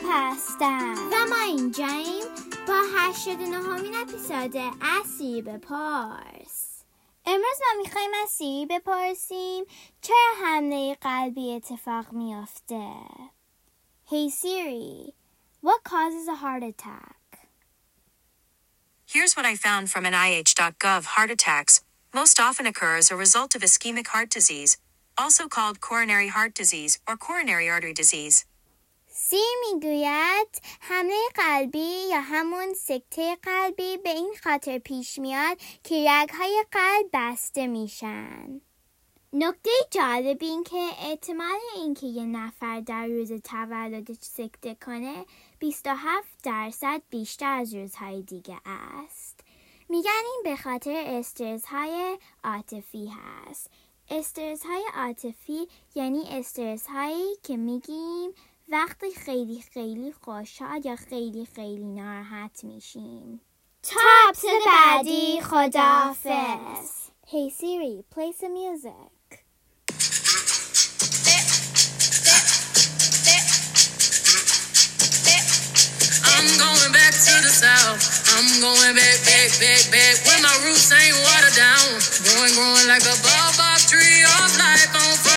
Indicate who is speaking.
Speaker 1: تاپ هستم
Speaker 2: و من آفتاب هستم
Speaker 1: و ما اینجاییم با 89 همین اپیزود اسی بپرس
Speaker 2: امروز ما میخوایم از سیری بپرسیم چرا حمله قلبی اتفاق میافته Hey Siri, what causes a heart attack?
Speaker 3: Here's what I found from NIH.gov heart attacks most often occur as a result of ischemic heart disease, also called coronary heart disease or coronary artery disease.
Speaker 2: سیر می‌گوید حمله قلبی یا همون سکته قلبی به این خاطر پیش میاد که رگهای قلب بسته میشن. نکته جالب این که احتمال اینکه یه نفر در روز تولدش سکته کنه 27 درصد بیشتر از روزهای دیگه است. میگن این به خاطر استرس های عاطفی هست. استرس های عاطفی یعنی استرس هایی که میگیم وقتی خیلی خیلی خوشحال یا خیلی خیلی ناراحت میشیم. تاپس بعدی خدافز Hey Siri, play some music.
Speaker 4: I'm going back to the south. I'm going back, back, back, back. Where my roots ain't watered down. Growing, growing like a baobab tree.